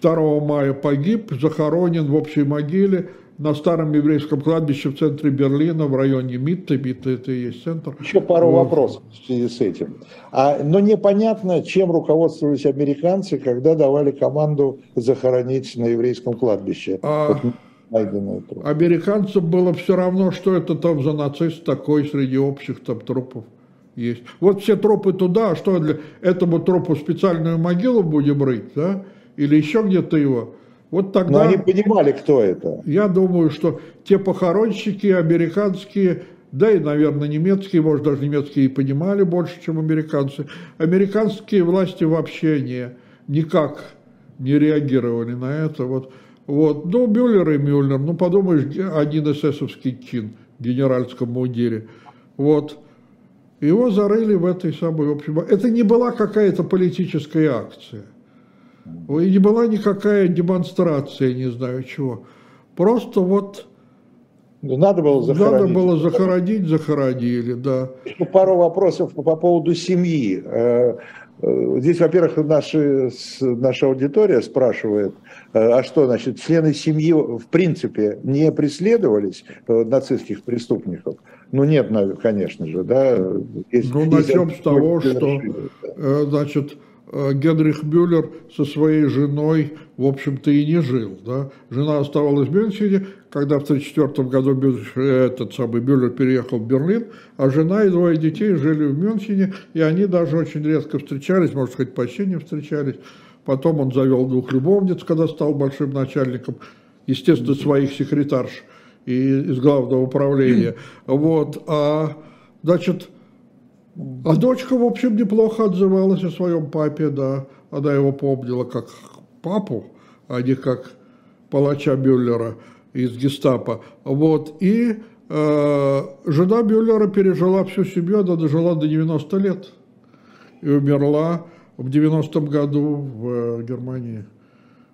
2 мая погиб, захоронен в общей могиле на старом еврейском кладбище в центре Берлина, в районе Митта. Митта это и есть центр. Еще пару вот. вопросов в связи с этим. А, но непонятно, чем руководствовались американцы, когда давали команду захоронить на еврейском кладбище. А... Вот Американцам было все равно, что это там за нацист такой среди общих там трупов есть. Вот все тропы туда, а что для этому тропу специальную могилу будем рыть, да? Или еще где-то его. Вот тогда... Но они понимали, кто это. Я думаю, что те похоронщики американские, да и, наверное, немецкие, может, даже немецкие и понимали больше, чем американцы. Американские власти вообще не, никак не реагировали на это. Вот, вот. Ну, Мюллер и Мюллер, ну, подумаешь, один эсэсовский чин в генеральском мундире. Вот. Его зарыли в этой самой, общем, это не была какая-то политическая акция. И не была никакая демонстрация, не знаю чего. Просто вот... Ну, надо было захоронить. Надо было захоронить, захоронили, да. Пару вопросов по поводу семьи. Э, э, здесь, во-первых, наши, наша аудитория спрашивает, э, а что, значит, члены семьи в принципе не преследовались нацистских преступников? Ну нет, конечно же, да. Есть, ну, начнем с того, что, значит, Генрих Мюллер со своей женой, в общем-то, и не жил. Да? Жена оставалась в Мюнхене, когда в 1934 году этот самый Мюллер переехал в Берлин, а жена и двое детей жили в Мюнхене, и они даже очень редко встречались, может сказать, почти не встречались. Потом он завел двух любовниц, когда стал большим начальником, естественно, своих секретарш и из главного управления. Вот, а, значит, а дочка, в общем, неплохо отзывалась о своем папе, да. Она его помнила как папу, а не как палача Мюллера из гестапо. Вот, и э, жена Мюллера пережила всю семью, она дожила до 90 лет и умерла в 90-м году в э, Германии.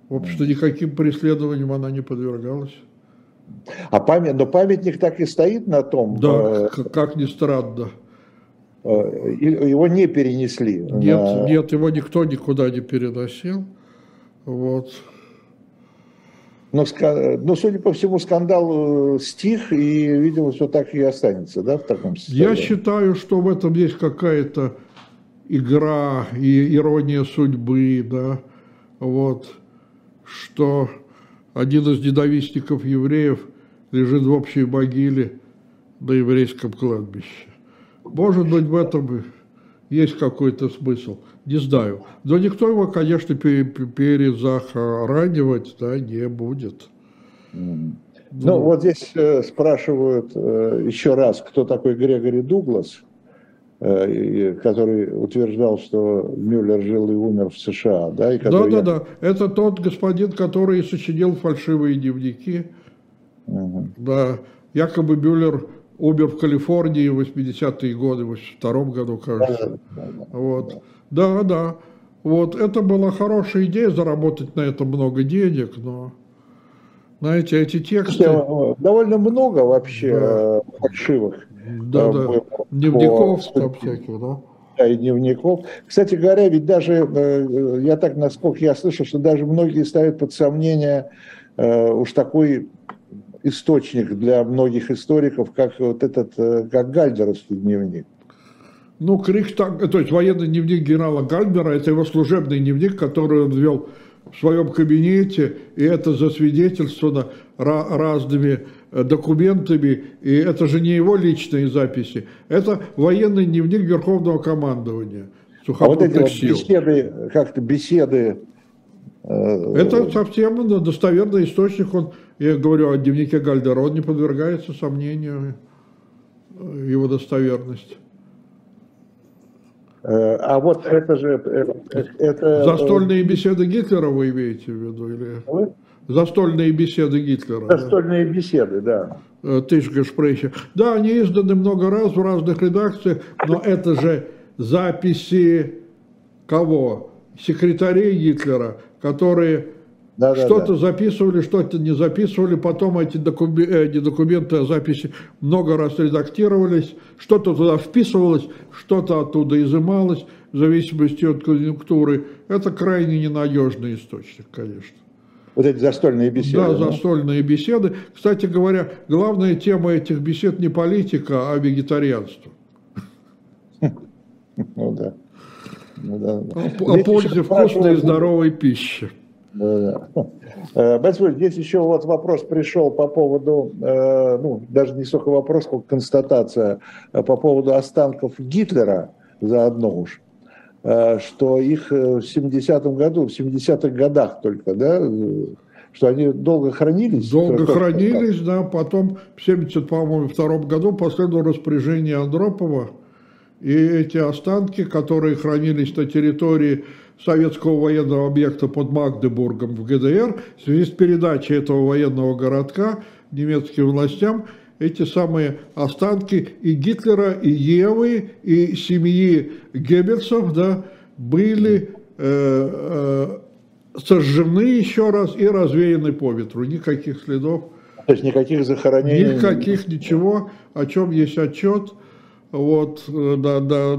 В общем-то, никаким преследованиям она не подвергалась. А память, но памятник так и стоит на том? Да, э, как ни странно. Э, его не перенесли? Нет, на... нет, его никто никуда не переносил. Вот. Но, но, судя по всему, скандал э, стих, и, видимо, все так и останется, да, в таком состоянии? Я считаю, что в этом есть какая-то игра и ирония судьбы, да, вот, что один из ненавистников евреев лежит в общей могиле на еврейском кладбище. Может быть, в этом есть какой-то смысл, не знаю. Но никто его, конечно, перезахоранивать да, не будет. Ну, ну, вот здесь э, спрашивают э, еще раз, кто такой Грегори Дуглас, э, который утверждал, что Мюллер жил и умер в США. Да, и да, да, да. Это тот господин, который сочинил фальшивые дневники. Угу. Да, якобы Мюллер умер в Калифорнии в 80-е годы, в 82 году, кажется. Да, да, да, вот. да, да. Вот это была хорошая идея заработать на этом много денег, но знаете, эти тексты... Довольно много вообще да. фальшивых. Да, да. Дневников там всяких, да и дневников. Кстати говоря, ведь даже, э, я так, насколько я слышал, что даже многие ставят под сомнение э, уж такой источник для многих историков, как вот этот, э, как Гальдеровский дневник. Ну, Крихтаг, то есть военный дневник генерала Гальдера, это его служебный дневник, который он вел в своем кабинете, и это засвидетельствовано разными э, документами, и это же не его личные записи, это военный дневник Верховного командования. А вот эти вот беседы, как-то беседы... Э, это совсем достоверный источник, он я говорю о дневнике Гальдера, он не подвергается сомнению э, его достоверность. Э, а вот это же... Э, это... Застольные беседы Гитлера вы имеете в виду? Или... Вы? Застольные беседы Гитлера. Застольные да? беседы, да. Тысячгespräche. Да, они изданы много раз в разных редакциях, но это же записи кого? Секретарей Гитлера, которые да, что-то да. записывали, что-то не записывали, потом эти документы, эти документы, записи много раз редактировались, что-то туда вписывалось, что-то оттуда изымалось, в зависимости от конъюнктуры. Это крайне ненадежный источник, конечно. Вот эти застольные беседы. Да, да, застольные беседы. Кстати говоря, главная тема этих бесед не политика, а вегетарианство. Ну да. Ну, да. О, о пользе вкусной и здоровой пищи. Э, здесь еще вот вопрос пришел по поводу, э, ну, даже не столько вопрос, сколько констатация э, по поводу останков Гитлера заодно уж, что их в 70-м году, в 70-х годах только, да, что они долго хранились? Долго хранились, да, потом в 70, по-моему, втором году последовало распоряжение Андропова, и эти останки, которые хранились на территории советского военного объекта под Магдебургом в ГДР, в связи с передачей этого военного городка немецким властям, эти самые останки и Гитлера, и Евы, и семьи Геббельсов, да, были э, э, сожжены еще раз и развеяны по ветру. Никаких следов. То есть никаких захоронений? Никаких, ничего, о чем есть отчет – вот, э, да, да,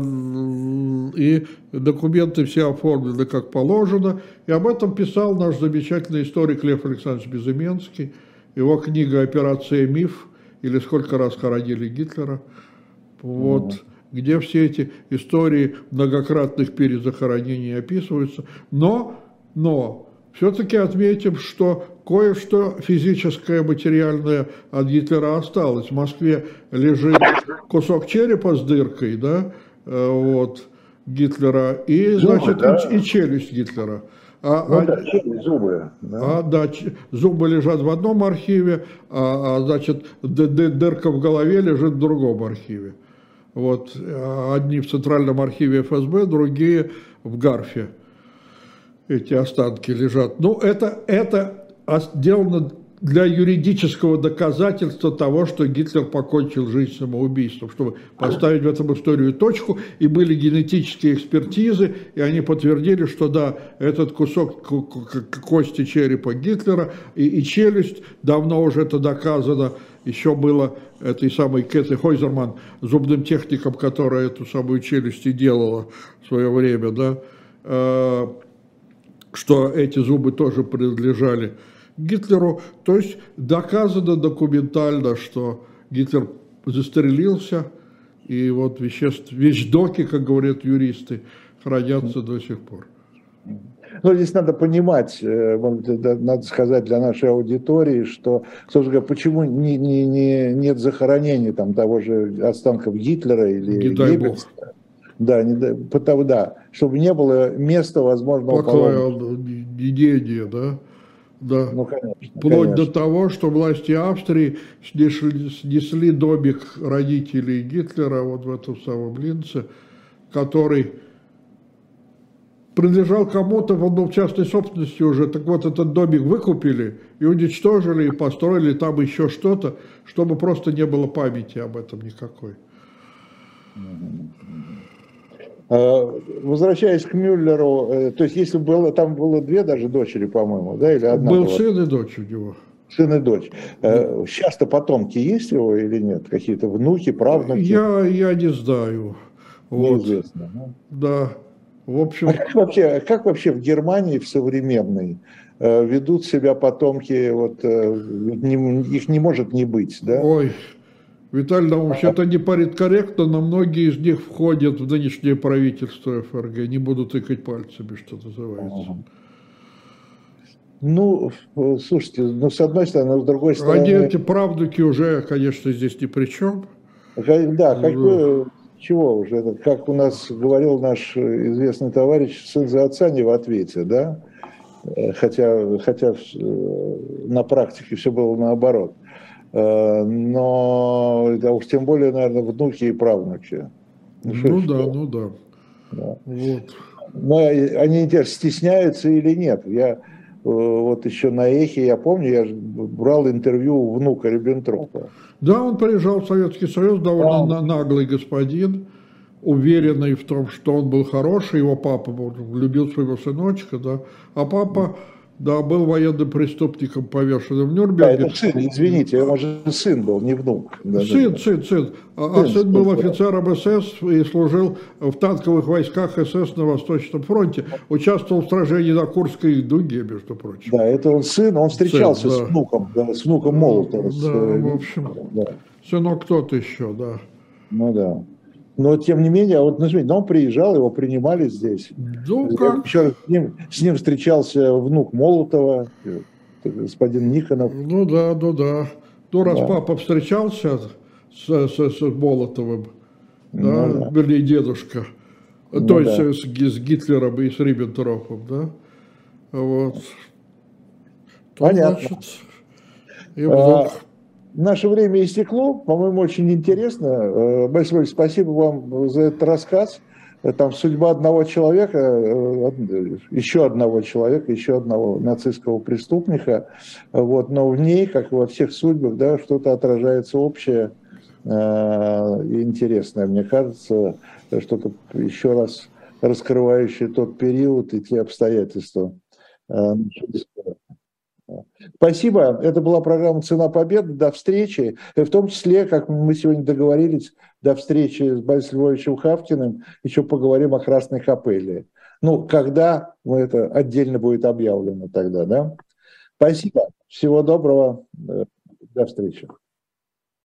и документы все оформлены как положено. И об этом писал наш замечательный историк Лев Александрович Безыменский. Его книга «Операция «Миф» или «Сколько раз хоронили Гитлера». Вот. Mm. где все эти истории многократных перезахоронений описываются. Но, но все-таки отметим, что кое-что физическое, материальное от Гитлера осталось. В Москве лежит кусок черепа с дыркой, да, э, вот, Гитлера, и, значит, да. и, и челюсть Гитлера. А, ну, а, да, зубы. Да. А, да, зубы лежат в одном архиве, а, а значит, дырка в голове лежит в другом архиве. Вот, одни в Центральном архиве ФСБ, другие в Гарфе. Эти останки лежат. Ну, это, это сделано для юридического доказательства того, что Гитлер покончил жизнь самоубийством, чтобы поставить в этом историю точку, и были генетические экспертизы, и они подтвердили, что да, этот кусок кости черепа Гитлера и, и челюсть, давно уже это доказано, еще было этой самой Кэти Хойзерман, зубным техником, которая эту самую челюсть и делала в свое время, да, э, что эти зубы тоже принадлежали Гитлеру. То есть доказано документально, что Гитлер застрелился, и вот веществ, вещдоки, как говорят юристы, хранятся до сих пор. Ну, здесь надо понимать, э, надо сказать для нашей аудитории, что, собственно говоря, почему не, не, не, нет захоронений там, того же останков Гитлера или Геббельса. Да, не, потому, да, чтобы не было места возможного Плохая идея, да? Да. Ну, конечно, Вплоть конечно. до того, что власти Австрии снесли, снесли домик родителей Гитлера вот в этом самом Линце, который принадлежал кому-то в одном частной собственности уже. Так вот, этот домик выкупили и уничтожили, и построили там еще что-то, чтобы просто не было памяти об этом никакой. Возвращаясь к Мюллеру, э, то есть если было, там было две даже дочери, по-моему, да, или одна Был была? сын и дочь у него. Сын и дочь. Э, сейчас-то потомки есть его или нет? Какие-то внуки, правнуки? Я, я не знаю. Вот. Неизвестно. Да. В общем... А как вообще, как вообще в Германии в современной э, ведут себя потомки, вот, не, их не может не быть, да? Ой, Виталий Наумович, это не политкорректно, но многие из них входят в нынешнее правительство ФРГ. Не буду тыкать пальцами, что называется. Ну, слушайте, ну, с одной стороны, с другой стороны... Они, эти правдуки уже, конечно, здесь ни при чем. Да, как бы, чего уже, как у нас говорил наш известный товарищ, сын за отца не в ответе, да? Хотя, хотя э, на практике все было наоборот. Э, но да уж тем более, наверное, внуки и правнуки. Ну, ну да, ну да. да. Вот. Но они стесняются или нет? Я э, вот еще на Эхе, я помню, я брал интервью у внука Риббентропа. Да, он приезжал в Советский Союз, довольно а. наглый господин, уверенный в том, что он был хороший, его папа любил своего сыночка, да, а папа да, был военным преступником, повешенным в Нюрнберге. Да, это сын, извините, он же сын был, не внук. Да, сын, да. сын, сын. А, а сын, сын был офицером СС и служил в танковых войсках СС на Восточном фронте. Участвовал в сражении на Курской дуге, между прочим. Да, это он сын, он встречался сын, да. с внуком, да, с внуком Молотова. Да, с, в общем, да. сынок тот еще, да. Ну да. Но, тем не менее, вот, но он приезжал, его принимали здесь. Ну, как? Еще с ним, с ним встречался внук Молотова, господин Никонов. Ну да, ну да. Ну, раз да. папа встречался с, с, с Молотовым, да, ну, да. вернее, дедушка, ну, то есть да. с, с Гитлером и с Риббентропом, да, вот. Понятно. значит, и вдруг... а, Наше время истекло, по-моему, очень интересно. Э, Большое спасибо вам за этот рассказ. Там судьба одного человека, э, еще одного человека, еще одного нацистского преступника. Вот. Но в ней, как во всех судьбах, да, что-то отражается общее э, и интересное. Мне кажется, что-то еще раз раскрывающее тот период и те обстоятельства. Спасибо. Это была программа «Цена победы». До встречи. И в том числе, как мы сегодня договорились, до встречи с Борисом Львовичем Хавкиным еще поговорим о Красной Капелле. Ну, когда ну, это отдельно будет объявлено тогда, да? Спасибо. Всего доброго. До встречи.